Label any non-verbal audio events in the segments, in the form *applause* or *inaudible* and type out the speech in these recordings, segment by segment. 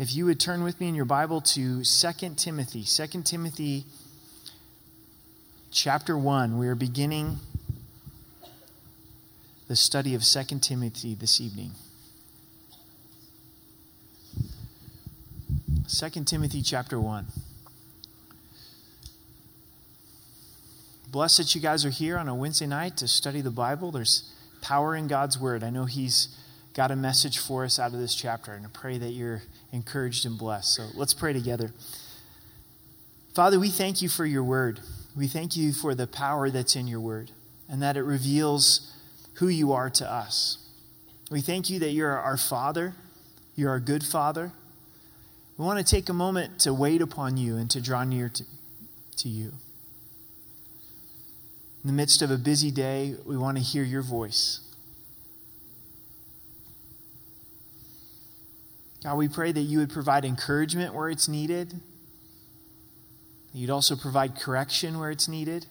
if you would turn with me in your Bible to 2 Timothy, 2 Timothy chapter 1. We are beginning the study of 2 Timothy this evening. 2 Timothy chapter 1. Blessed that you guys are here on a Wednesday night to study the Bible. There's power in God's word. I know He's got a message for us out of this chapter, and I pray that you're encouraged and blessed. So let's pray together. Father, we thank you for your word. We thank you for the power that's in your word and that it reveals who you are to us. We thank you that you're our Father, you're our good Father. We want to take a moment to wait upon you and to draw near to, to you. In the midst of a busy day, we want to hear your voice. God, we pray that you would provide encouragement where it's needed. You'd also provide correction where it's needed.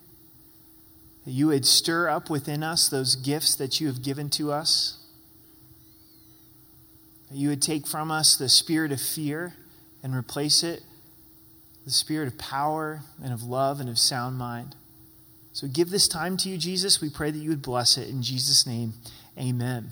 That you would stir up within us those gifts that you have given to us. That you would take from us the spirit of fear and replace it the spirit of power and of love and of sound mind. So give this time to you, Jesus. We pray that you would bless it. In Jesus' name, amen.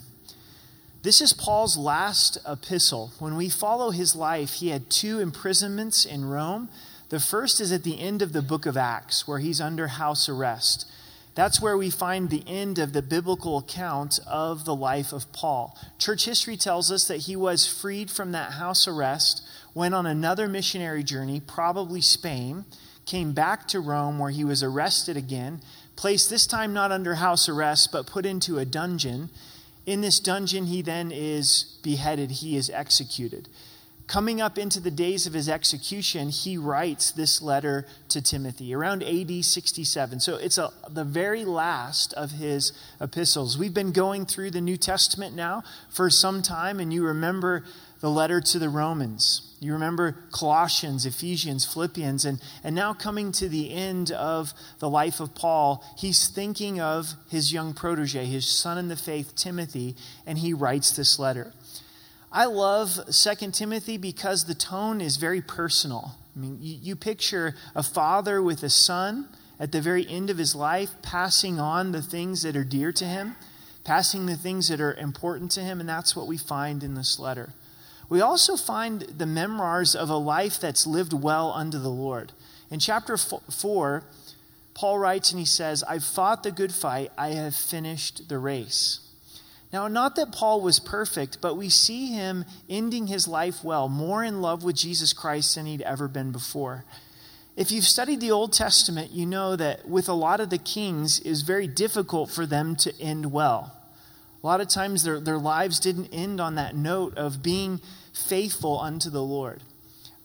This is Paul's last epistle. When we follow his life, he had two imprisonments in Rome. The first is at the end of the book of Acts, where he's under house arrest. That's where we find the end of the biblical account of the life of Paul. Church history tells us that he was freed from that house arrest, went on another missionary journey, probably Spain came back to Rome where he was arrested again, placed this time not under house arrest, but put into a dungeon. In this dungeon, he then is beheaded, he is executed. Coming up into the days of his execution, he writes this letter to Timothy around AD 67. So it's a, the very last of his epistles. We've been going through the New Testament now for some time, and you remember the letter to the Romans. You remember Colossians, Ephesians, Philippians, and, and now coming to the end of the life of Paul, he's thinking of his young protege, his son in the faith, Timothy, and he writes this letter. I love 2 Timothy because the tone is very personal. I mean, you, you picture a father with a son at the very end of his life, passing on the things that are dear to him, passing the things that are important to him, and that's what we find in this letter. We also find the memoirs of a life that's lived well unto the Lord. In chapter 4, Paul writes and he says, I've fought the good fight, I have finished the race. Now, not that Paul was perfect, but we see him ending his life well, more in love with Jesus Christ than he'd ever been before. If you've studied the Old Testament, you know that with a lot of the kings, it was very difficult for them to end well. A lot of times their, their lives didn't end on that note of being faithful unto the Lord.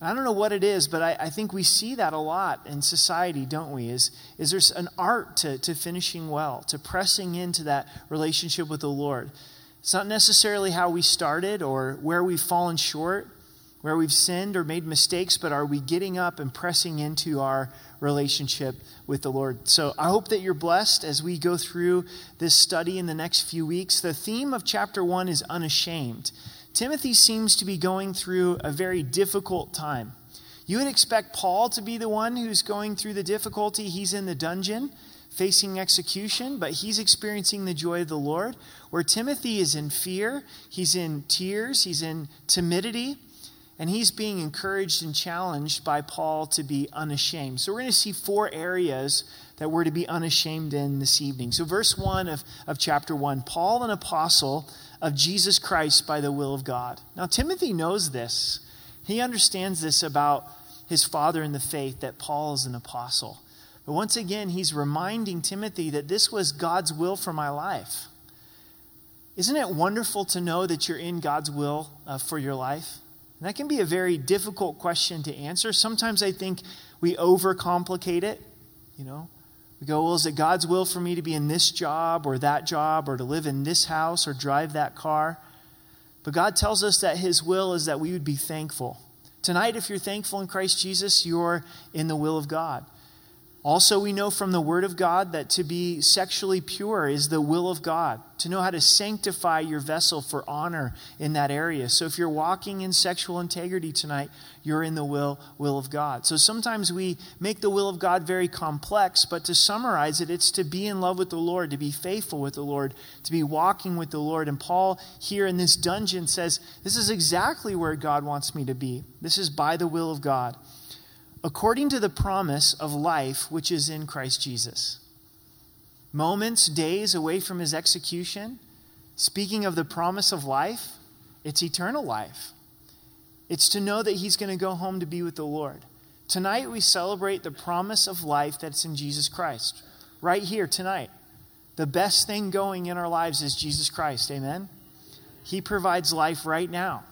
I don't know what it is, but I, I, think we see that a lot in society, don't we? Is, is there's an art to, to finishing well, to pressing into that relationship with the Lord. It's not necessarily how we started or where we've fallen short, where we've sinned or made mistakes, but are we getting up and pressing into our relationship with the Lord? So I hope that you're blessed as we go through this study in the next few weeks. The theme of chapter one is unashamed. Timothy seems to be going through a very difficult time. You would expect Paul to be the one who's going through the difficulty. He's in the dungeon facing execution, but he's experiencing the joy of the Lord. Where Timothy is in fear, he's in tears, he's in timidity, and he's being encouraged and challenged by Paul to be unashamed. So we're going to see four areas that we're to be unashamed in this evening. So, verse 1 of, of chapter 1 Paul, an apostle of Jesus Christ by the will of God. Now, Timothy knows this. He understands this about his father in the faith, that Paul is an apostle. But once again, he's reminding Timothy that this was God's will for my life. Isn't it wonderful to know that you're in God's will uh, for your life? And that can be a very difficult question to answer. Sometimes I think we overcomplicate it. You know, we go, well, is it God's will for me to be in this job or that job or to live in this house or drive that car? But God tells us that His will is that we would be thankful. Tonight, if you're thankful in Christ Jesus, you're in the will of God. Also, we know from the Word of God that to be sexually pure is the will of God, to know how to sanctify your vessel for honor in that area. So, if you're walking in sexual integrity tonight, you're in the will, will of God. So, sometimes we make the will of God very complex, but to summarize it, it's to be in love with the Lord, to be faithful with the Lord, to be walking with the Lord. And Paul, here in this dungeon, says, This is exactly where God wants me to be. This is by the will of God according to the promise of life which is in Christ Jesus. Moments, days away from his execution, speaking of the promise of life, it's eternal life. It's to know that he's going to go home to be with the Lord. Tonight we celebrate the promise of life that's in Jesus Christ. Right here, tonight. The best thing going in our lives is Jesus Christ. Amen? He provides life right now,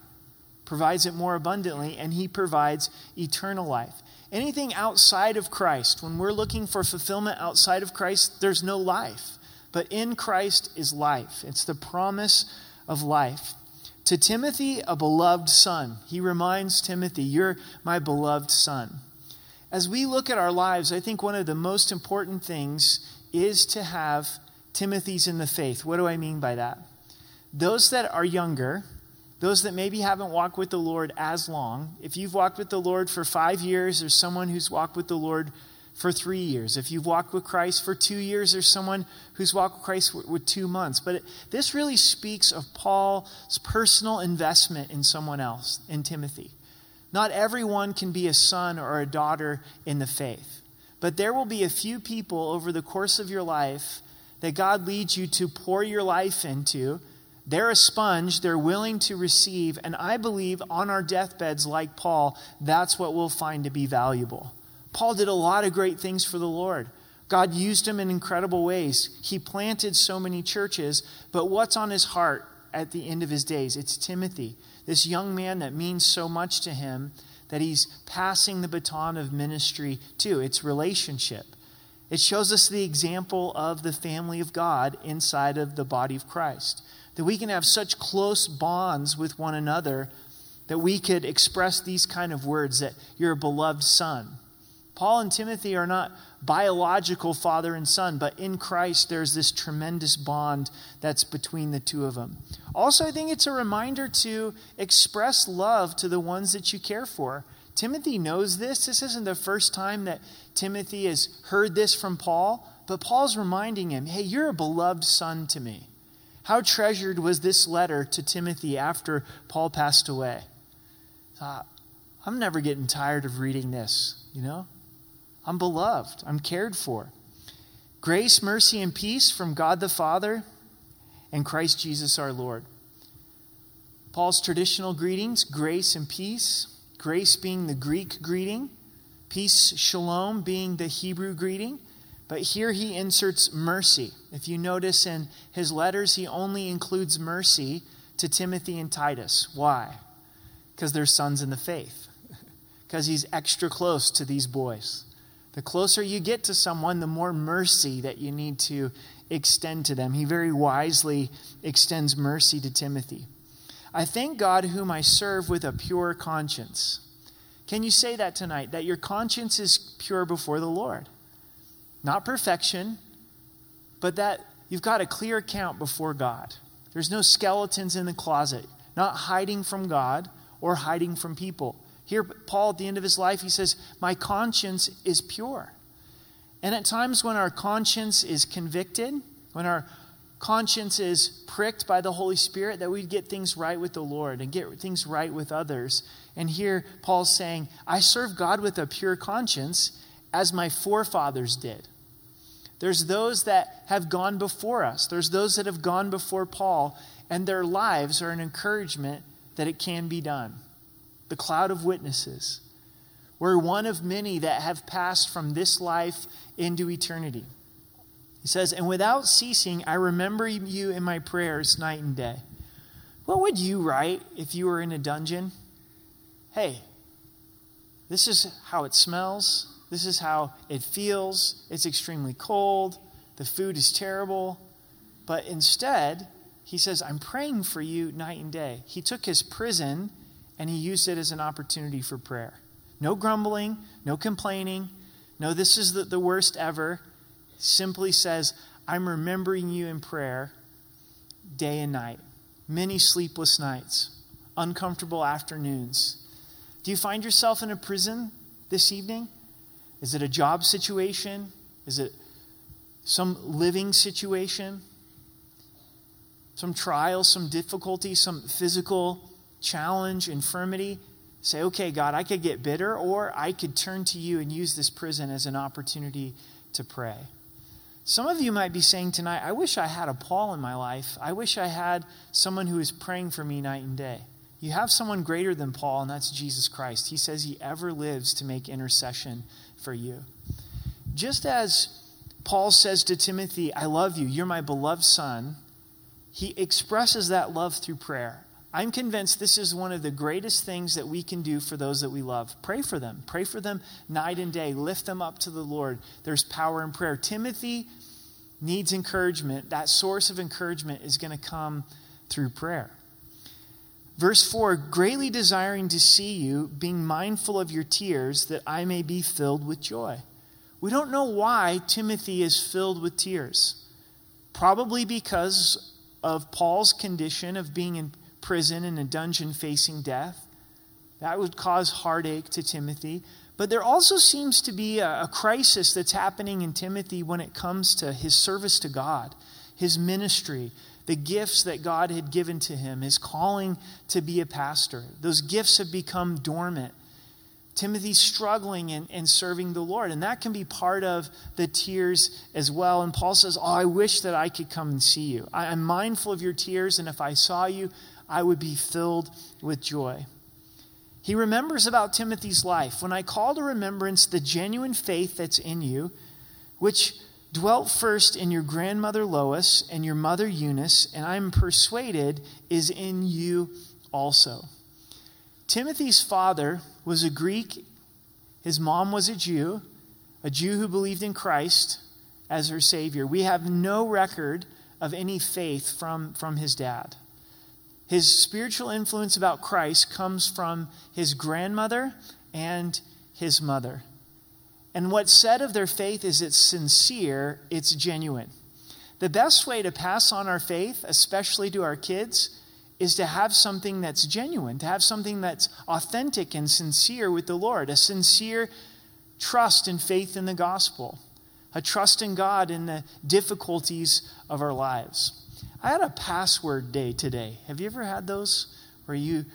provides it more abundantly, and he provides eternal life. Anything outside of Christ, when we're looking for fulfillment outside of Christ, there's no life. But in Christ is life. It's the promise of life. To Timothy, a beloved son, he reminds Timothy, You're my beloved son. As we look at our lives, I think one of the most important things is to have Timothy's in the faith. What do I mean by that? Those that are younger, those that maybe haven't walked with the Lord as long, if you've walked with the Lord for five years, there's someone who's walked with the Lord for three years. If you've walked with Christ for two years, there's someone who's walked with Christ with two months. But it, this really speaks of Paul's personal investment in someone else, in Timothy. Not everyone can be a son or a daughter in the faith, but there will be a few people over the course of your life that God leads you to pour your life into they're a sponge, they're willing to receive, and I believe on our deathbeds, like Paul, that's what we'll find to be valuable. Paul did a lot of great things for the Lord. God used him in incredible ways. He planted so many churches, but what's on his heart at the end of his days? It's Timothy, this young man that means so much to him that he's passing the baton of ministry to. It's relationship. It shows us the example of the family of God inside of the body of Christ that we can have such close bonds with one another that we could express these kind of words that you're a beloved son. Paul and Timothy are not biological father and son, but in Christ there's this tremendous bond that's between the two of them. Also, I think it's a reminder to express love to the ones that you care for. Timothy knows this. This isn't the first time that Timothy has heard this from Paul, but Paul's reminding him hey, you're a beloved son to me. How treasured was this letter to Timothy after Paul passed away? Thought, I'm never getting tired of reading this, you know? I'm beloved, I'm cared for. Grace, mercy, and peace from God the Father and Christ Jesus our Lord. Paul's traditional greetings grace and peace, grace being the Greek greeting, peace, shalom, being the Hebrew greeting. But here he inserts mercy. If you notice in his letters, he only includes mercy to Timothy and Titus. Why? Because they're sons in the faith, *laughs* because he's extra close to these boys. The closer you get to someone, the more mercy that you need to extend to them. He very wisely extends mercy to Timothy. I thank God whom I serve with a pure conscience. Can you say that tonight? That your conscience is pure before the Lord? Not perfection, but that you've got a clear account before God. There's no skeletons in the closet, not hiding from God or hiding from people. Here, Paul, at the end of his life, he says, My conscience is pure. And at times when our conscience is convicted, when our conscience is pricked by the Holy Spirit, that we'd get things right with the Lord and get things right with others. And here, Paul's saying, I serve God with a pure conscience as my forefathers did. There's those that have gone before us, there's those that have gone before Paul, and their lives are an encouragement that it can be done. The cloud of witnesses. We're one of many that have passed from this life into eternity. He says, And without ceasing, I remember you in my prayers night and day. What would you write if you were in a dungeon? Hey, this is how it smells. This is how it feels. It's extremely cold. The food is terrible. But instead, he says, I'm praying for you night and day. He took his prison and he used it as an opportunity for prayer. No grumbling, no complaining, No, this is the, the worst ever. Simply says, I'm remembering you in prayer day and night, many sleepless nights, uncomfortable afternoons. Do you find yourself in a prison this evening? Is it a job situation? Is it some living situation? Some trial, some difficulty, some physical challenge, infirmity? Say, okay, God, I could get bitter, or I could turn to you and use this prison as an opportunity to pray. Some of you might be saying tonight, I wish I had a Paul in my life. I wish I had someone who is praying for me night and day. You have someone greater than Paul, and that's Jesus Christ. He says he ever lives to make intercession for you. Just as Paul says to Timothy, I love you, you're my beloved son, he expresses that love through prayer. I'm convinced this is one of the greatest things that we can do for those that we love. Pray for them. Pray for them night and day. Lift them up to the Lord. There's power in prayer. Timothy needs encouragement. That source of encouragement is going to come through prayer. Verse 4 greatly desiring to see you, being mindful of your tears, that I may be filled with joy. We don't know why Timothy is filled with tears. Probably because of Paul's condition of being in prison in a dungeon facing death. That would cause heartache to Timothy. But there also seems to be a, a, crisis that's happening in Timothy when it comes to his service to God, his ministry, the gifts that God had given to him, his calling to be a pastor. Those gifts have become dormant. Timothy's struggling and, in serving the Lord, and that can be part of the tears as well. And Paul says, Oh, I wish that I could come and see you. I, I'm mindful of your tears, and if I saw you, I would be filled with joy. He remembers about Timothy's life. When I call to remembrance the genuine faith that's in you, which dwelt first in your grandmother Lois and your mother Eunice, and I'm persuaded is in you also. Timothy's father was a Greek, his mom was a Jew, a Jew who believed in Christ as her Savior. We have no record of any faith from, from his dad. His spiritual influence about Christ comes from his grandmother and his mother. And what's said of their faith is it's sincere, it's genuine. The best way to pass on our faith, especially to our kids, is to have something that's genuine, to have something that's authentic and sincere with the Lord, a sincere trust and faith in the gospel, a trust in God in the difficulties of our lives. I had a password day today. Have you ever had those where you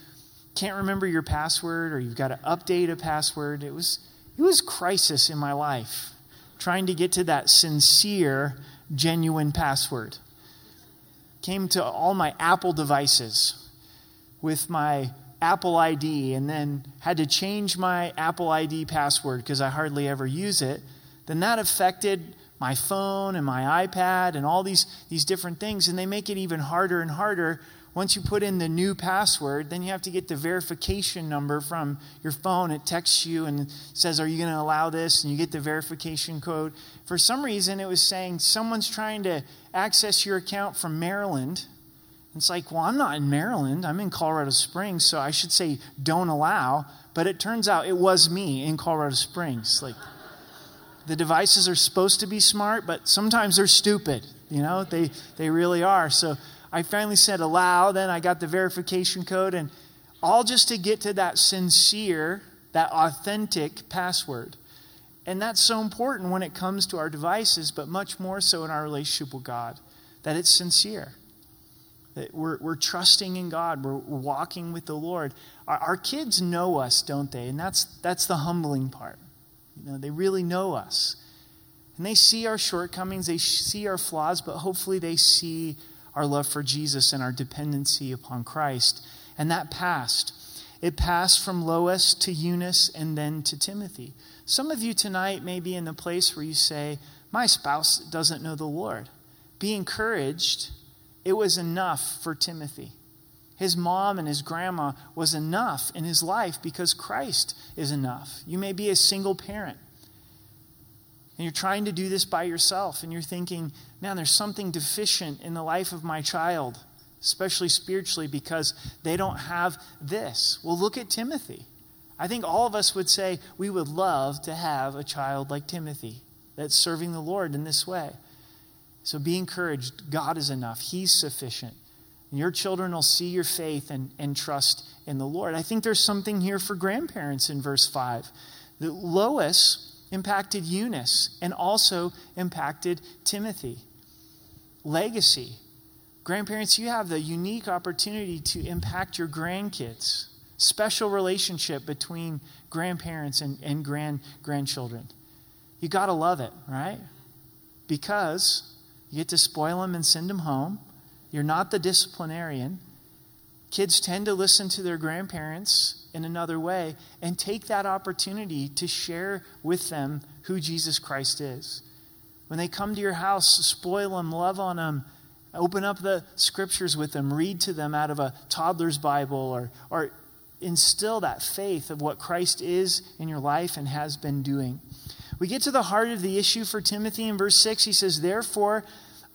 can't remember your password or you've got to update a password? It was it was crisis in my life trying to get to that sincere, genuine password. Came to all my Apple devices with my Apple ID and then had to change my Apple ID password because I hardly ever use it. Then that affected my phone and my iPad and all these, these different things, and they make it even harder and harder. Once you put in the new password, then you have to get the verification number from your phone. It texts you and says, Are you going to allow this? And you get the verification code. For some reason, it was saying someone's trying to access your account from Maryland. It's like, well, I'm not in Maryland. I'm in Colorado Springs, so I should say don't allow. But it turns out it was me in Colorado Springs. Like, the devices are supposed to be smart, but sometimes they're stupid. You know, they, they really are. So I finally said allow, then I got the verification code, and all just to get to that sincere, that authentic password. And that's so important when it comes to our devices, but much more so in our relationship with God, that it's sincere. That we're, we're trusting in God, we're, walking with the Lord. Our, our kids know us, don't they? And that's, that's the humbling part. You know, they really know us. And they see our shortcomings, they see our flaws, but hopefully they see our love for Jesus and our dependency upon Christ. And that passed. It passed from Lois to Eunice and then to Timothy. Some of you tonight may be in the place where you say, My spouse doesn't know the Lord. Be encouraged. It was enough for Timothy. His mom and his grandma was enough in his life because Christ is enough. You may be a single parent and you're trying to do this by yourself and you're thinking, man, there's something deficient in the life of my child, especially spiritually, because they don't have this. Well, look at Timothy. I think all of us would say we would love to have a child like Timothy that's serving the Lord in this way. So be encouraged. God is enough, He's sufficient. And your children will see your faith and, and trust in the Lord. I think there's something here for grandparents in verse 5. That Lois impacted Eunice and also impacted Timothy. Legacy. Grandparents, you have the unique opportunity to impact your grandkids. Special relationship between grandparents and, and grand grandchildren. You got to love it, right? Because you get to spoil them and send them home. You're not the disciplinarian. Kids tend to listen to their grandparents in another way and take that opportunity to share with them who Jesus Christ is. When they come to your house, spoil them, love on them, open up the scriptures with them, read to them out of a toddler's Bible, or, or instill that faith of what Christ is in your life and has been doing. We get to the heart of the issue for Timothy in verse 6. He says, Therefore,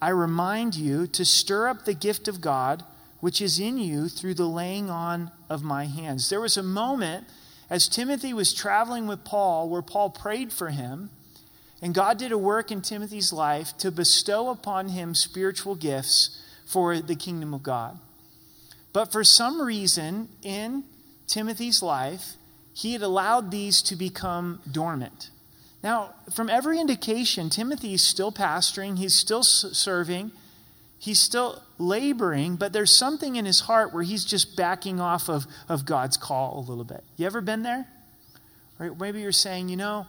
I remind you to stir up the gift of God which is in you through the laying on of my hands. There was a moment as Timothy was traveling with Paul where Paul prayed for him, and God did a work in Timothy's life to bestow upon him spiritual gifts for the kingdom of God. But for some reason in Timothy's life, he had allowed these to become dormant. Now, from every indication, Timothy is still pastoring, he's still serving, he's still laboring, but there's something in his heart where he's just backing off of, of God's call a little bit. You ever been there? Or maybe you're saying, you know,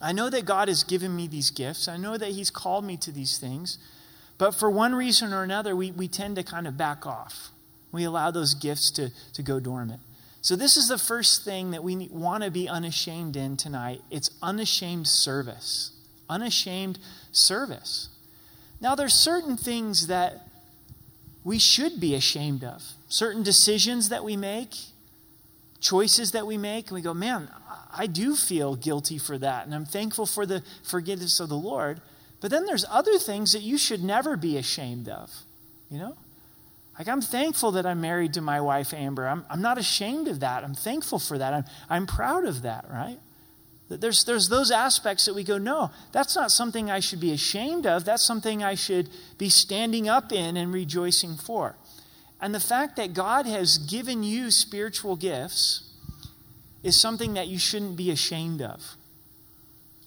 I know that God has given me these gifts, I know that he's called me to these things, but for one reason or another, we, we tend to kind of back off. We allow those gifts to, to go dormant. So, this is the first thing that we want to be unashamed in tonight. It's unashamed service. Unashamed service. Now, there's certain things that we should be ashamed of, certain decisions that we make, choices that we make, and we go, man, I do feel guilty for that, and I'm thankful for the forgiveness of the Lord. But then there's other things that you should never be ashamed of, you know? Like, I'm thankful that I'm married to my wife, Amber. I'm, I'm not ashamed of that. I'm thankful for that. I'm, I'm proud of that, right? There's, there's those aspects that we go, no, that's not something I should be ashamed of. That's something I should be standing up in and rejoicing for. And the fact that God has given you spiritual gifts is something that you shouldn't be ashamed of.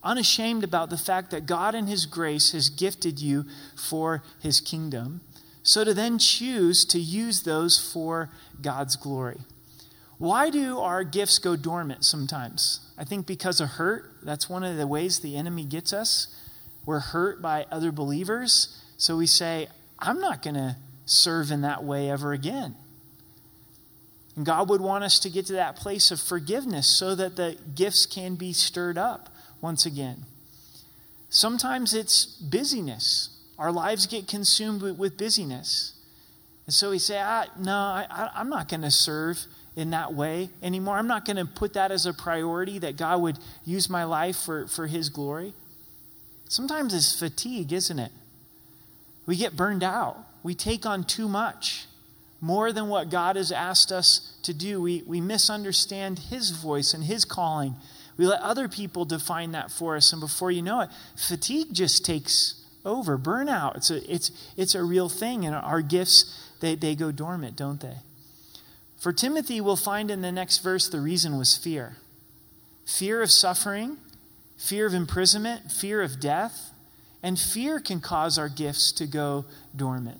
Unashamed about the fact that God in His grace has gifted you for His kingdom so to then choose to use those for God's glory. Why do our gifts go dormant sometimes? I think because of hurt. That's one of the ways the enemy gets us. We're hurt by other believers, so we say, I'm not going to serve in that way ever again. And God would want us to get to that place of forgiveness so that the gifts can be stirred up once again. Sometimes it's busyness. Our lives get consumed with, busyness. And so we say, ah, No, I, I'm not going to serve in that way anymore. I'm not going to put that as a priority that God would use my life for, for His glory. Sometimes it's fatigue, isn't it? We get burned out. We take on too much, more than what God has asked us to do. We, we misunderstand His voice and His calling. We let other people define that for us, and before you know it, fatigue just takes over. Burnout, it's a, it's, it's a real thing, and our gifts, they, they go dormant, don't they? For Timothy, we'll find in the next verse the reason was fear fear of suffering, fear of imprisonment, fear of death, and fear can cause our gifts to go dormant.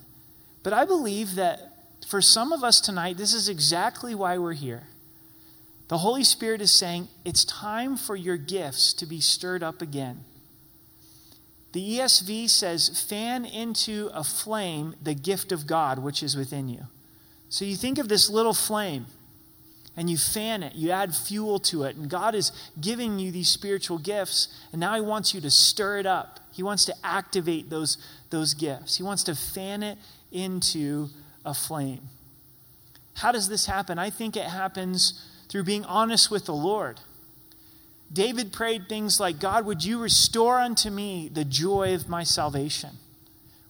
But I believe that for some of us tonight, this is exactly why we're here. The Holy Spirit is saying it's time for your gifts to be stirred up again. The ESV says, fan into a flame the gift of God which is within you. So you think of this little flame and you fan it, you add fuel to it, and God is giving you these spiritual gifts, and now He wants you to stir it up. He wants to activate those, those gifts, He wants to fan it into a flame. How does this happen? I think it happens through being honest with the Lord. David prayed things like, God, would you restore unto me the joy of my salvation?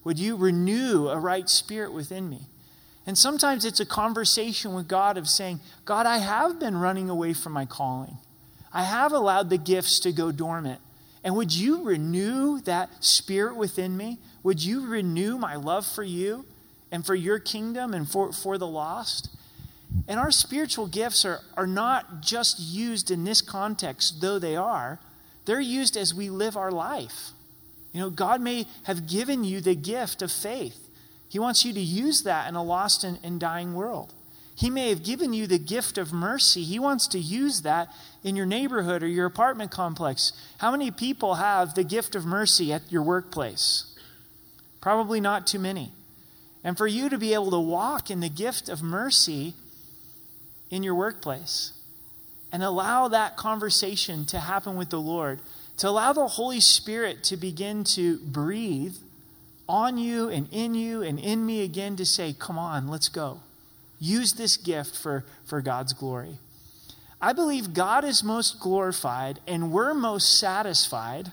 Would you renew a right spirit within me? And sometimes it's a conversation with God of saying, God, I have been running away from my calling. I have allowed the gifts to go dormant. And would you renew that spirit within me? Would you renew my love for you and for your kingdom and for, for the lost? And our spiritual gifts are, are not just used in this context, though they are, they're used as we live our life. You know, God may have given you the gift of faith. He wants you to use that in a lost and, and dying world. He may have given you the gift of mercy. He wants to use that in your neighborhood or your apartment complex. How many people have the gift of mercy at your workplace? Probably not too many. And for you to be able to walk in the gift of mercy in your workplace and allow that conversation to happen with the Lord, to allow the Holy Spirit to begin to breathe on you and in you and in me again to say, Come on, let's go. Use this gift for, for God's glory. I believe God is most glorified and we're most satisfied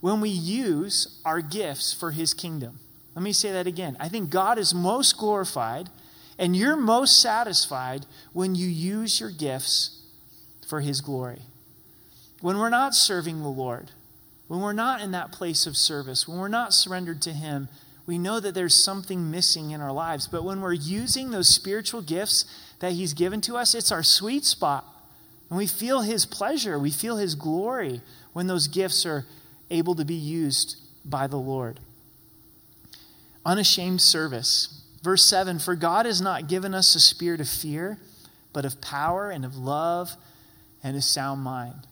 when we use our gifts for his kingdom. Let me say that again. I think God is most glorified and you're most satisfied when you use your gifts for his glory. When we're not serving the Lord, when we're not in that place of service, when we're not surrendered to him, we know that there's something missing in our lives. But when we're using those spiritual gifts that He's given to us, it's our sweet spot. And we feel His pleasure, we feel His glory when those gifts are able to be used by the Lord. Unashamed service. Verse 7 For God has not given us a spirit of fear, but of power and of love and a sound mind.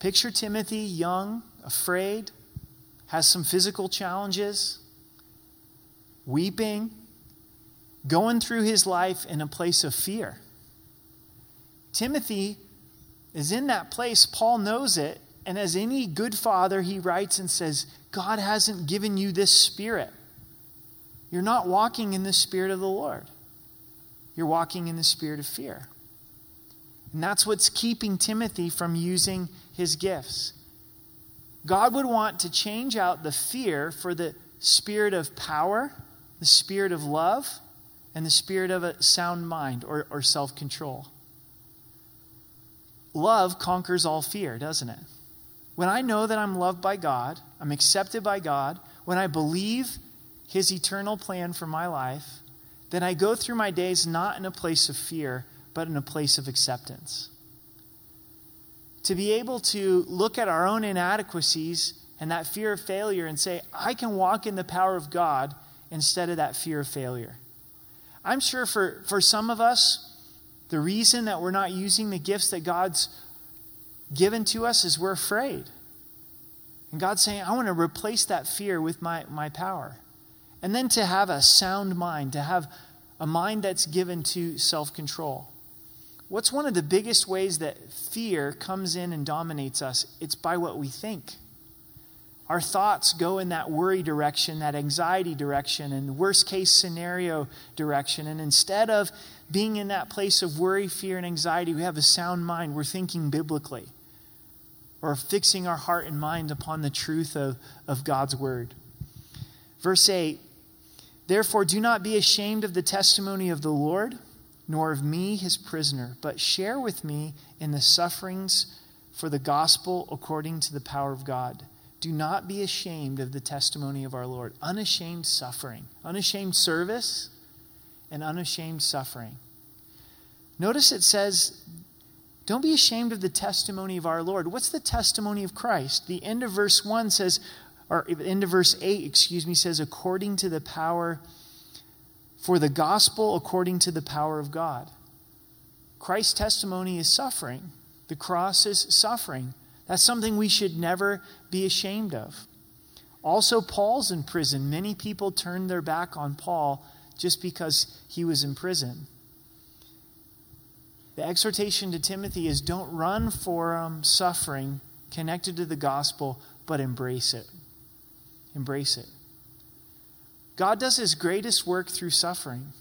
Picture Timothy young, afraid, has some physical challenges, weeping, going through his life in a place of fear. Timothy is in that place. Paul knows it. And as any good father, he writes and says, God hasn't given you this spirit. You're not walking in the spirit of the Lord, you're walking in the spirit of fear. And that's what's keeping Timothy from using his gifts. God would want to change out the fear for the spirit of power the spirit of love and the spirit of a sound mind or, or self control. Love conquers all fear, doesn't it? When I know that I'm loved by God, I'm accepted by God, when I believe His eternal plan for my life, then I go through my days not in a place of fear, but in a place of acceptance. To be able to look at our own inadequacies and that fear of failure and say, I can walk in the power of God instead of that fear of failure. I'm sure for, for some of us, the reason that we're not using the gifts that God's given to us is we're afraid. And God's saying, I want to replace that fear with my, my power. And then to have a sound mind, to have a mind that's given to self control. What's one of the biggest ways that fear comes in and dominates us? It's by what we think. Our thoughts go in that worry direction, that anxiety direction, and worst case scenario direction. And instead of being in that place of worry, fear, and anxiety, we have a sound mind. We're thinking biblically or fixing our heart and mind upon the truth of, of God's word. Verse 8 Therefore, do not be ashamed of the testimony of the Lord, nor of me, his prisoner, but share with me in the sufferings for the gospel according to the power of God do not be ashamed of the testimony of our Lord. Unashamed suffering, unashamed service, and unashamed suffering. Notice it says, Don't be ashamed of the testimony of our Lord. What's the testimony of Christ? The end of verse 1 says, or of verse 8, excuse me, says, according to the power, for the gospel according to the power of God. Christ's testimony is suffering. The cross is suffering. That's something we should never be ashamed of. Also, Paul's in prison. Many people turned their back on Paul just because he was in prison. The exhortation to Timothy is don't run from suffering connected to the gospel, but embrace it. Embrace it. God does his greatest work through suffering.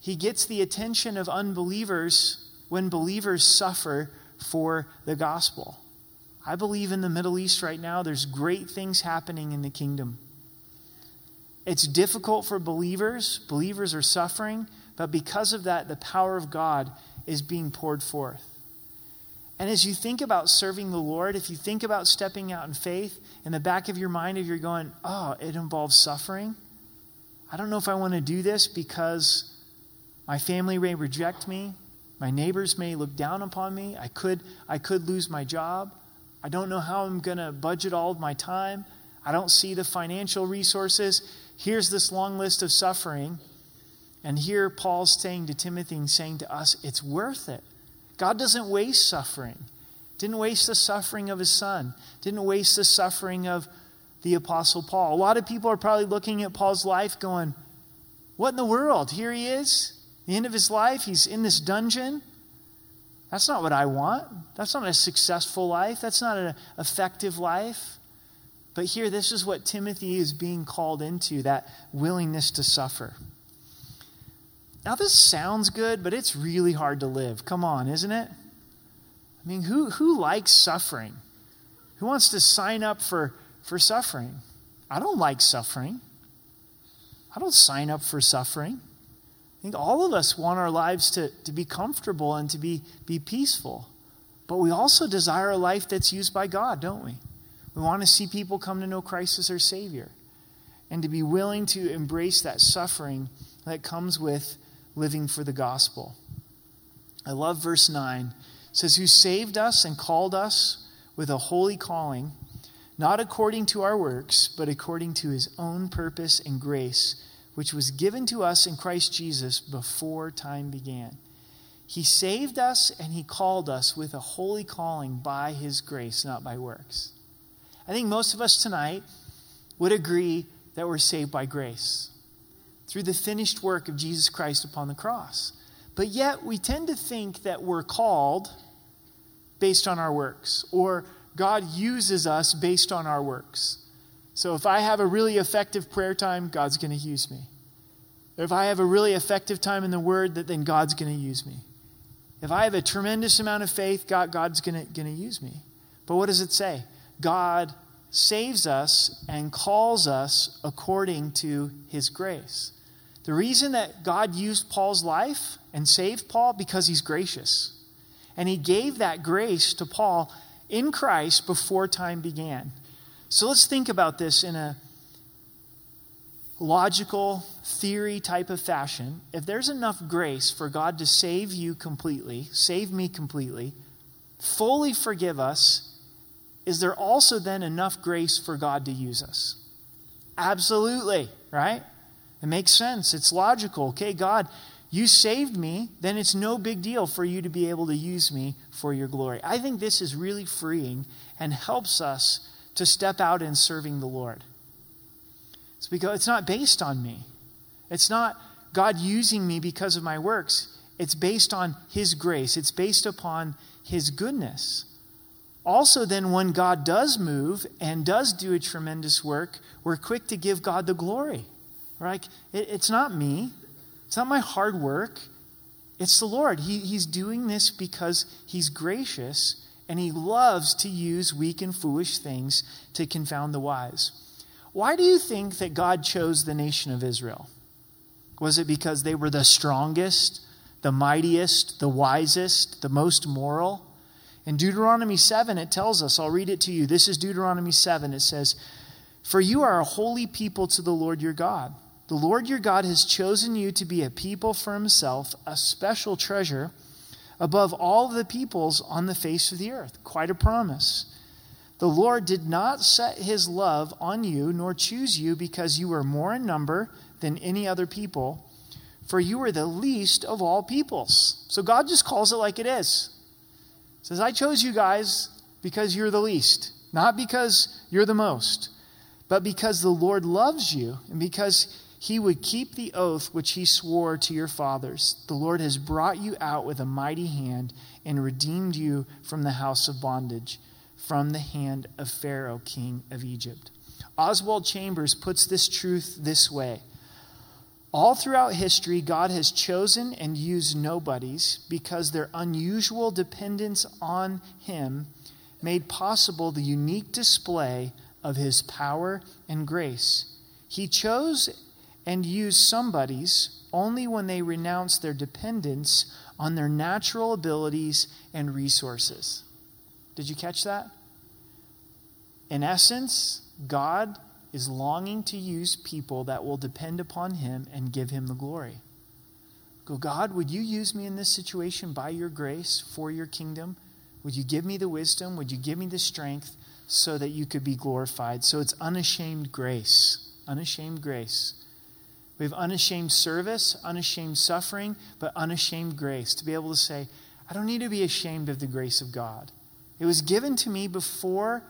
He gets the attention of unbelievers when believers suffer for the gospel. I believe in the Middle East right now, there's great things happening in the kingdom. It's difficult for believers. Believers are suffering, but because of that, the power of God is being poured forth. And as you think about serving the Lord, if you think about stepping out in faith, in the back of your mind, if you're going, oh, it involves suffering, I don't know if I want to do this because my family may reject me, my neighbors may look down upon me, I could, I could lose my job, I don't know how I'm going to budget all of my time, I don't see the financial resources. Here's this long list of suffering. And here Paul's saying to Timothy and saying to us, it's worth it. God doesn't waste suffering. Didn't waste the suffering of his son. Didn't waste the suffering of the apostle Paul. A lot of people are probably looking at Paul's life going, "What in the world? Here he is, the end of his life, he's in this dungeon. That's not what I want. That's not a successful life. That's not an effective life." But here this is what Timothy is being called into, that willingness to suffer. Now, this sounds good, but it's really hard to live. Come on, isn't it? I mean, who, who likes suffering? Who wants to sign up for, for suffering? I don't like suffering. I don't sign up for suffering. I think all of us want our lives to, to be comfortable and to be, be peaceful. But we also desire a life that's used by God, don't we? We want to see people come to know Christ as their Savior and to be willing to embrace that suffering that comes with living for the gospel. I love verse 9. It says, Who saved us and called us with a holy calling, not according to our works, but according to his own purpose and grace, which was given to us in Christ Jesus before time began. He saved us and he called us with a holy calling by his grace, not by works. I think most of us tonight would agree that we're saved by grace through the finished work of Jesus Christ upon the cross. But yet, we tend to think that we're called based on our works, or God uses us based on our works. So if I have a really effective prayer time, God's going to use me. If I have a really effective time in the Word, that then God's going to use me. If I have a tremendous amount of faith, God, God's going to use me. But what does it say? God saves us and calls us according to his grace. The reason that God used Paul's life and saved Paul because he's gracious. And he gave that grace to Paul in Christ before time began. So let's think about this in a logical theory type of fashion. If there's enough grace for God to save you completely, save me completely, fully forgive us, is there also then enough grace for God to use us? Absolutely, right? It makes sense. It's logical. Okay, God, you saved me, then it's no big deal for you to be able to use me for your glory. I think this is really freeing and helps us to step out in serving the Lord. It's because it's not based on me. It's not God using me because of my works. It's based on his grace. It's based upon his goodness. Also, then, when God does move and does do a tremendous work, we're quick to give God the glory. Right? It, it's not me, it's not my hard work. It's the Lord. He, he's doing this because He's gracious and He loves to use weak and foolish things to confound the wise. Why do you think that God chose the nation of Israel? Was it because they were the strongest, the mightiest, the wisest, the most moral? In Deuteronomy 7, it tells us, I'll read it to you. This is Deuteronomy 7. It says, For you are a holy people to the Lord your God. The Lord your God has chosen you to be a people for himself, a special treasure above all the peoples on the face of the earth. Quite a promise. The Lord did not set his love on you, nor choose you because you were more in number than any other people, for you were the least of all peoples. So God just calls it like it is. He says, I chose you guys because you're the least, not because you're the most, but because the Lord loves you and because he would keep the oath which he swore to your fathers. The Lord has brought you out with a mighty hand and redeemed you from the house of bondage, from the hand of Pharaoh, king of Egypt. Oswald Chambers puts this truth this way All throughout history, God has chosen and used nobodies because their unusual dependence on Him made possible the unique display of His power and grace. He chose and use somebody's only when they renounce their dependence on their natural abilities and resources. Did you catch that? In essence, God is longing to use people that will depend upon Him and give Him the glory. Go, God, would you use me in this situation by your grace for your kingdom? Would you give me the wisdom? Would you give me the strength so that you could be glorified? So it's unashamed grace. Unashamed grace. We have unashamed service, unashamed suffering, but unashamed grace to be able to say, I don't need to be ashamed of the grace of God. It was given to me before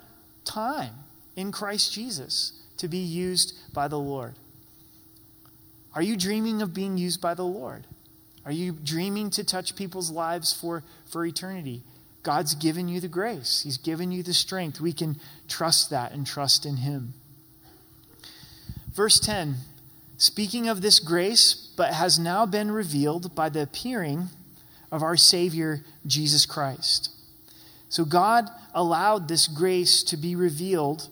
time in Christ Jesus to be used by the Lord. Are you dreaming of being used by the Lord? Are you dreaming to touch people's lives for, for eternity? God's given you the grace, He's given you the strength. We can trust that and trust in Him. Verse 10 Speaking of this grace, but has now been revealed by the appearing of our Savior, Jesus Christ. So God allowed this grace to be revealed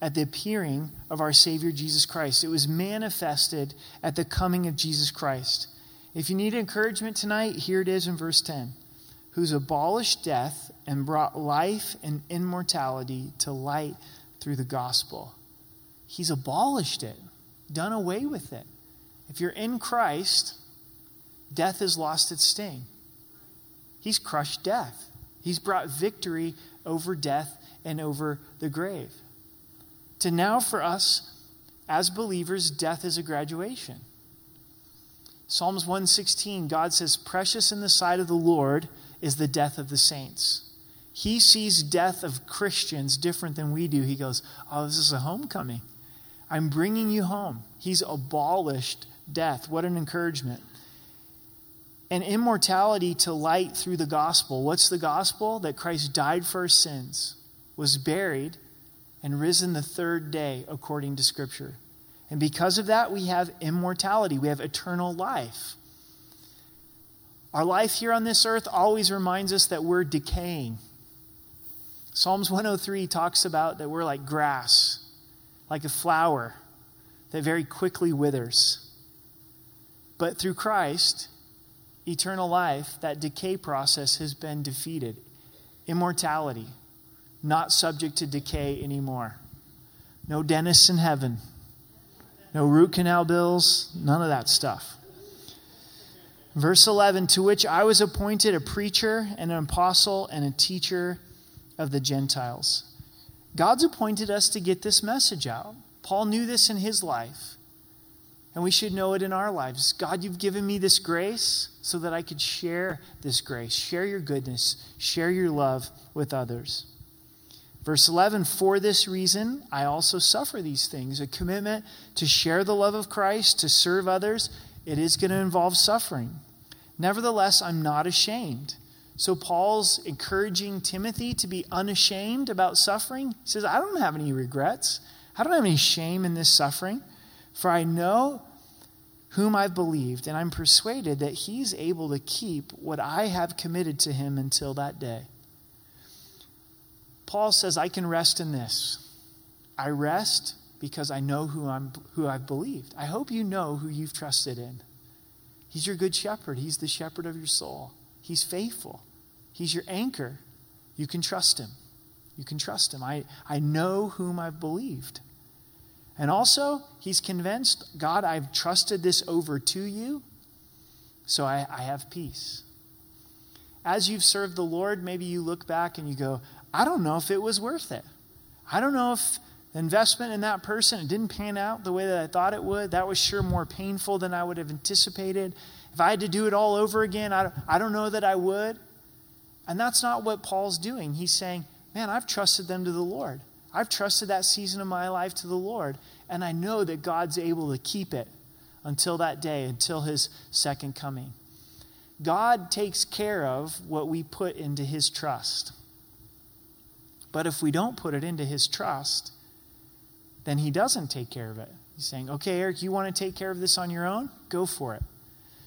at the appearing of our Savior, Jesus Christ. It was manifested at the coming of Jesus Christ. If you need encouragement tonight, here it is in verse 10 who's abolished death and brought life and immortality to light through the gospel. He's abolished it done away with it. If you're in Christ, death has lost its sting. He's crushed death, He's brought victory over death and over the grave. To now, for us as believers, death is a graduation. Psalms 116, God says, Precious in the sight of the Lord is the death of the saints. He sees death of Christians different than we do. He goes, Oh, this is a homecoming. I'm bringing you home. He's abolished death. What an encouragement. And immortality to light through the gospel. What's the gospel? That Christ died for our sins, was buried, and risen the third day according to Scripture. And because of that, we have immortality, we have eternal life. Our life here on this earth always reminds us that we're decaying. Psalms 103 talks about that we're like grass like a flower that very quickly withers. But through Christ, eternal life, that decay process has been defeated. Immortality, not subject to decay anymore. No dentists in heaven, no root canal bills, none of that stuff. Verse 11, to which I was appointed a preacher and an apostle and a teacher of the Gentiles. God's appointed us to get this message out. Paul knew this in his life, and we should know it in our lives. God, you've given me this grace so that I could share this grace, share your goodness, share your love with others. Verse 11, for this reason, I also suffer these things. A commitment to share the love of Christ, to serve others, it is going to involve suffering. Nevertheless, I'm not ashamed so Paul's encouraging Timothy to be unashamed about suffering. He says, I don't have any regrets. I don't have any shame in this suffering, for I know whom I've believed, and I'm persuaded that he's able to keep what I have committed to him until that day. Paul says, I can rest in this. I rest because I know who, I'm, who I've believed. I hope you know who you've trusted in. He's your good shepherd, he's the shepherd of your soul. He's faithful. He's your anchor. You can trust him. You can trust him. I, I know whom I've believed. And also, he's convinced God, I've trusted this over to you, so I, I have peace. As you've served the Lord, maybe you look back and you go, I don't know if it was worth it. I don't know if the investment in that person it didn't pan out the way that I thought it would. That was sure more painful than I would have anticipated. If I had to do it all over again, I, I don't know that I would. And that's not what Paul's doing. He's saying, Man, I've trusted them to the Lord. I've trusted that season of my life to the Lord. And I know that God's able to keep it until that day, until his second coming. God takes care of what we put into his trust. But if we don't put it into his trust, then he doesn't take care of it. He's saying, okay, Eric, you want to take care of this on your own? Go for it.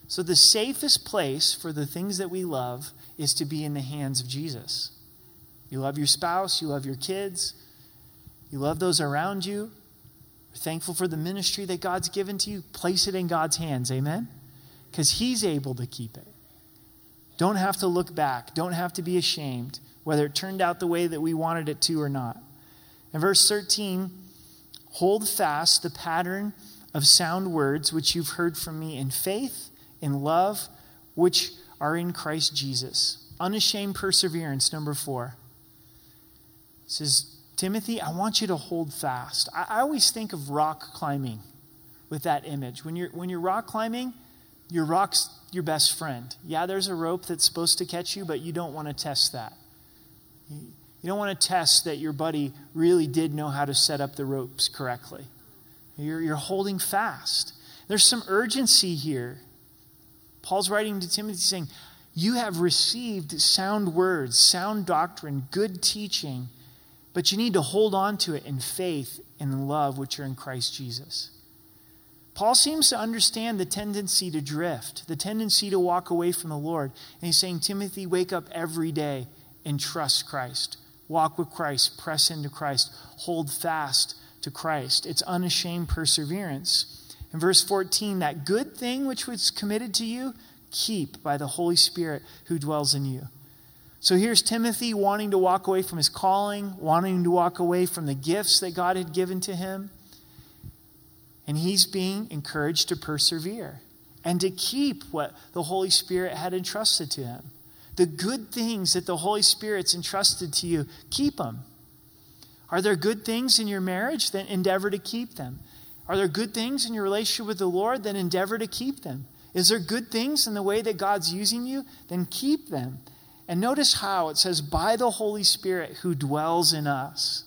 So, the safest place for the things that we love is to be in the hands of Jesus. You love your spouse, you love your kids, you love those around you. We're thankful for the ministry that God's given to you. Place it in God's hands. Amen? Because He's able to keep it. Don't have to look back. Don't have to be ashamed, whether it turned out the way that we wanted it to or not. In verse 13, hold fast the pattern of sound words which you've heard from me in faith, in love, which are in Christ Jesus. Unashamed perseverance, number four. It says, Timothy, I want you to hold fast. I, I always think of rock climbing with that image. When you're, when you're rock climbing, your rock's your best friend. Yeah, there's a rope that's supposed to catch you, but you don't want to test that. You don't want to test that your buddy really did know how to set up the ropes correctly. You're, you're holding fast. There's some urgency here. Paul's writing to Timothy saying, You have received sound words, sound doctrine, good teaching, but you need to hold on to it in faith and love which are in Christ Jesus. Paul seems to understand the tendency to drift, the tendency to walk away from the Lord. And he's saying, Timothy, wake up every day and trust Christ. Walk with Christ, press into Christ, hold fast to Christ. It's unashamed perseverance. In verse 14, that good thing which was committed to you, keep by the Holy Spirit who dwells in you. So here's Timothy wanting to walk away from his calling, wanting to walk away from the gifts that God had given to him. And he's being encouraged to persevere and to keep what the Holy Spirit had entrusted to him. The good things that the Holy Spirit's entrusted to you, keep them. Are there good things in your marriage? Then endeavor to keep them. Are there good things in your relationship with the Lord? Then endeavor to keep them. Is there good things in the way that God's using you? Then keep them. And notice how it says, by the Holy Spirit who dwells in us.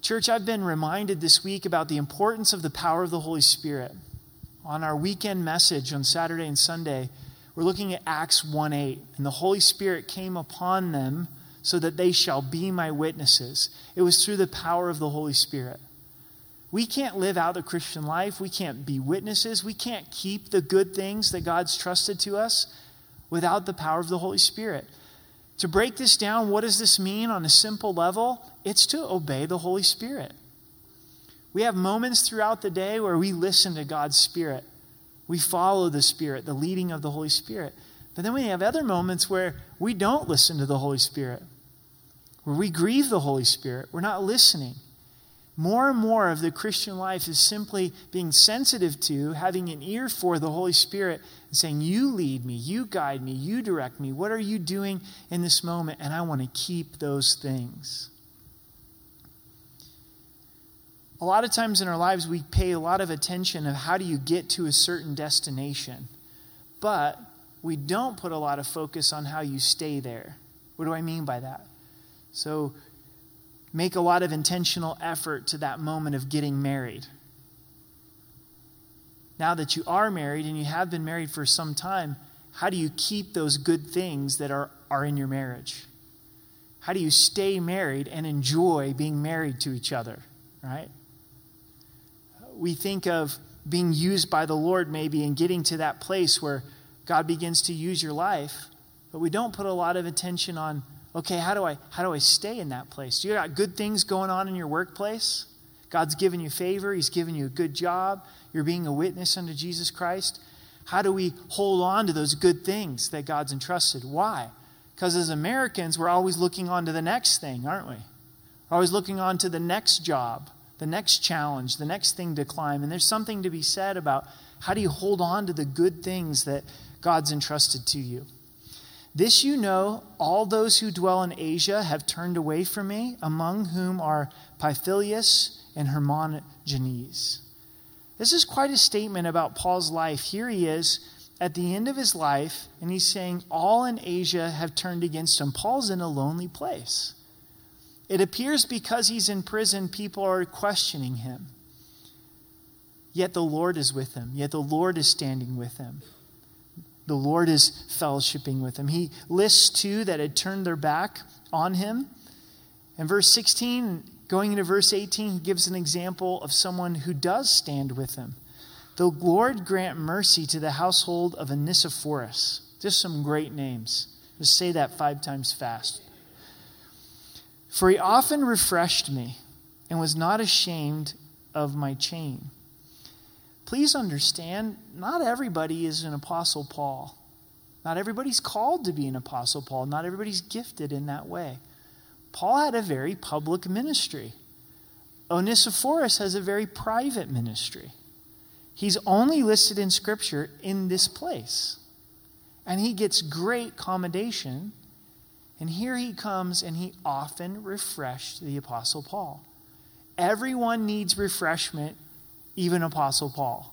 Church, I've been reminded this week about the importance of the power of the Holy Spirit. On our weekend message on Saturday and Sunday, we're looking at Acts 1 8. And the Holy Spirit came upon them so that they shall be my witnesses. It was through the power of the Holy Spirit. We can't live out the Christian life. We can't be witnesses. We can't keep the good things that God's trusted to us without the power of the Holy Spirit. To break this down, what does this mean on a simple level? It's to obey the Holy Spirit. We have moments throughout the day where we listen to God's Spirit. We follow the Spirit, the leading of the Holy Spirit. But then we have other moments where we don't listen to the Holy Spirit, where we grieve the Holy Spirit. We're not listening. More and more of the Christian life is simply being sensitive to, having an ear for the Holy Spirit, and saying, You lead me, you guide me, you direct me. What are you doing in this moment? And I want to keep those things. A lot of times in our lives, we pay a lot of attention of how do you get to a certain destination, but we don't put a lot of focus on how you stay there. What do I mean by that? So, make a lot of intentional effort to that moment of getting married. Now that you are married and you have been married for some time, how do you keep those good things that are, are in your marriage? How do you stay married and enjoy being married to each other, right? We think of being used by the Lord maybe and getting to that place where God begins to use your life, but we don't put a lot of attention on okay, how do I how do I stay in that place? You got good things going on in your workplace? God's given you favor, He's given you a good job, you're being a witness unto Jesus Christ. How do we hold on to those good things that God's entrusted? Why? Because as Americans, we're always looking on to the next thing, aren't we? We're always looking on to the next job, the next challenge, the next thing to climb. And there's something to be said about how do you hold on to the good things that God's entrusted to you. This you know, all those who dwell in Asia have turned away from me, among whom are Pythias and Hermogenes. This is quite a statement about Paul's life. Here he is at the end of his life, and he's saying, All in Asia have turned against him. Paul's in a lonely place. It appears because he's in prison, people are questioning him. Yet the Lord is with him, yet the Lord is standing with him. The Lord is fellowshipping with him. He lists two that had turned their back on him. In verse 16, going into verse 18, he gives an example of someone who does stand with him. The Lord grant mercy to the household of Onesiphorus. Just some great names. Just say that five times fast. For he often refreshed me and was not ashamed of my chain. Please understand, not everybody is an Apostle Paul. Not everybody's called to be an Apostle Paul. Not everybody's gifted in that way. Paul had a very public ministry. Onesiphorus has a very private ministry. He's only listed in Scripture in this place. And he gets great commendation. And here he comes and he often refreshed the Apostle Paul. Everyone needs refreshment, even Apostle Paul.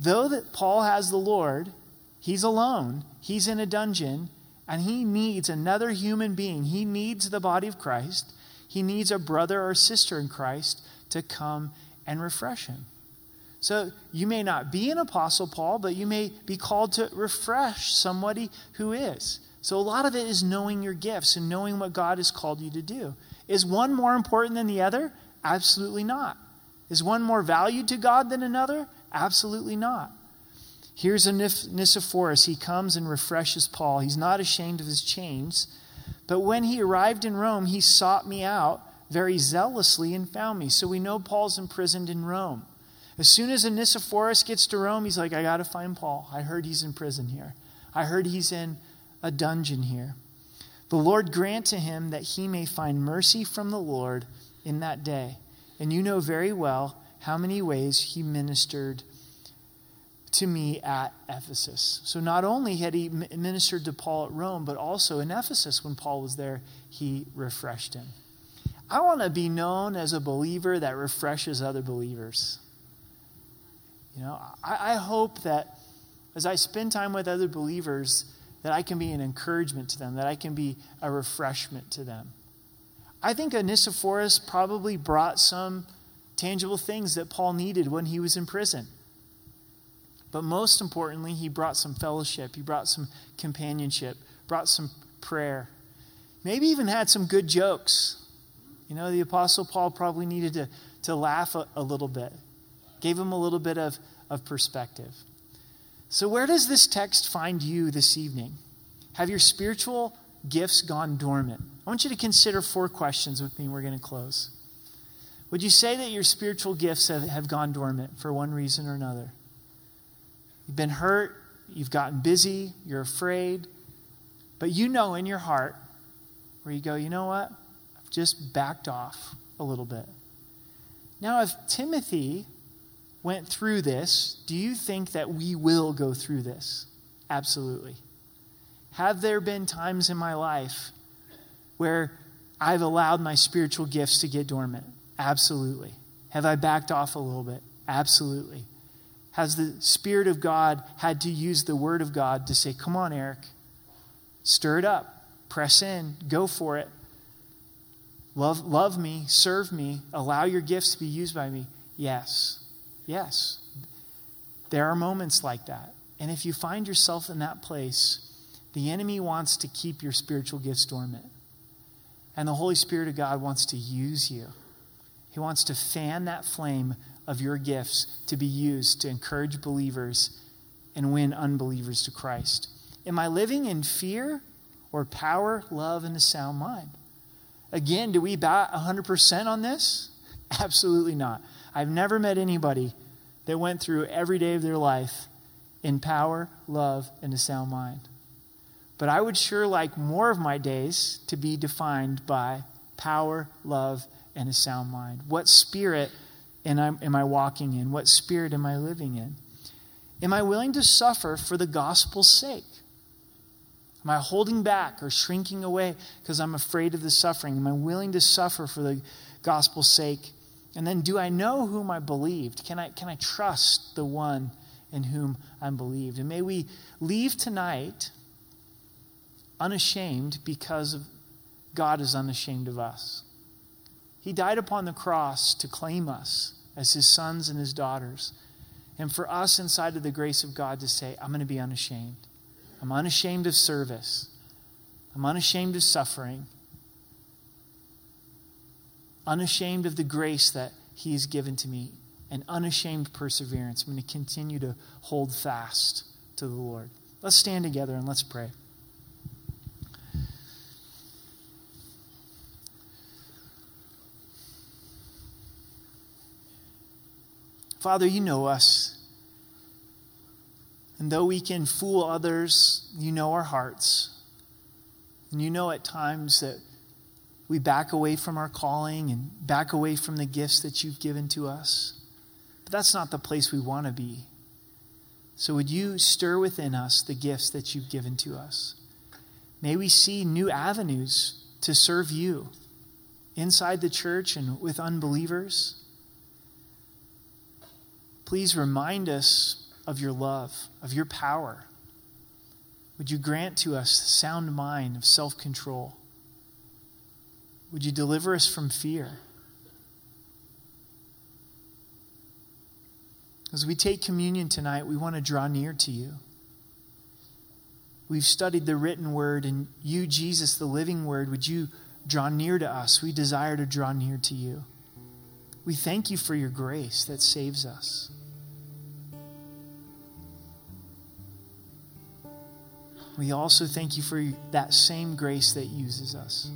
Though that Paul has the Lord, he's alone, he's in a dungeon, and he needs another human being. He needs the body of Christ. He needs a brother or sister in Christ to come and refresh him. So you may not be an apostle Paul, but you may be called to refresh somebody who is. So a lot of it is knowing your gifts and knowing what God has called you to do. Is one more important than the other? Absolutely not. Is one more valued to God than another? Absolutely not. Here's Onesiphorus. He comes and refreshes Paul. He's not ashamed of his chains. But when he arrived in Rome, he sought me out very zealously and found me. So we know Paul's imprisoned in Rome. As soon as Onesiphorus gets to Rome, he's like, I got to find Paul. I heard he's in prison here. I heard he's in a dungeon here. The Lord grant to him that he may find mercy from the Lord in that day. And you know very well how many ways he ministered to me at Ephesus. So not only had he ministered to Paul at Rome, but also in Ephesus when Paul was there, he refreshed him. I want to be known as a believer that refreshes other believers. You know, I, I hope that as I spend time with other believers, that I can be an encouragement to them, that I can be a refreshment to them. I think Onesiphorus probably brought some tangible things that Paul needed when he was in prison. But most importantly, he brought some fellowship, he brought some companionship, brought some prayer, maybe even had some good jokes. You know, the Apostle Paul probably needed to, to laugh a, a little bit, gave him a little bit of, of perspective. So, where does this text find you this evening? Have your spiritual gifts gone dormant? I want you to consider four questions with me. We're going to close. Would you say that your spiritual gifts have, have gone dormant for one reason or another? You've been hurt, you've gotten busy, you're afraid, but you know in your heart where you go, you know what? I've just backed off a little bit. Now, if Timothy went through this, do you think that we will go through this? Absolutely. Have there been times in my life where I've allowed my spiritual gifts to get dormant? Absolutely. Have I backed off a little bit? Absolutely. Has the Spirit of God had to use the Word of God to say, Come on, Eric, stir it up, press in, go for it. Love, love me, serve me, allow your gifts to be used by me? Yes. Yes. There are moments like that. And if you find yourself in that place, the enemy wants to keep your spiritual gifts dormant. And the Holy Spirit of God wants to use you. He wants to fan that flame of your gifts to be used to encourage believers and win unbelievers to Christ. Am I living in fear or power, love, and a sound mind? Again, do we bat 100% on this? *laughs* Absolutely not. I've never met anybody that went through every day of their life in power, love, and a sound mind. But I would sure like more of my days to be defined by power, love, and a sound mind. What spirit am I walking in? What spirit am I living in? Am I willing to suffer for the gospel's sake? Am I holding back or shrinking away because I'm afraid of the suffering? Am I willing to suffer for the gospel's sake? And then, do I know whom I believed? Can I, can I trust the one in whom I'm believed? And may we leave tonight unashamed because God is unashamed of us. He died upon the cross to claim us as his sons and his daughters. And for us inside of the grace of God to say, I'm going to be unashamed. I'm unashamed of service. I'm unashamed of suffering. Unashamed of the grace that he has given to me. And unashamed perseverance. I'm going to continue to hold fast to the Lord. Let's stand together and let's pray. Father, you know us. And though we can fool others, you know our hearts. And you know at times that we back away from our calling and back away from the gifts that you've given to us. But that's not the place we want to be. So would you stir within us the gifts that you've given to us? May we see new avenues to serve you inside the church and with unbelievers. Please remind us of your love, of your power. Would you grant to us a sound mind of self control? Would you deliver us from fear? As we take communion tonight, we want to draw near to you. We've studied the written word, and you, Jesus, the living word, would you draw near to us? We desire to draw near to you. We thank you for your grace that saves us. We also thank you for that same grace that uses us.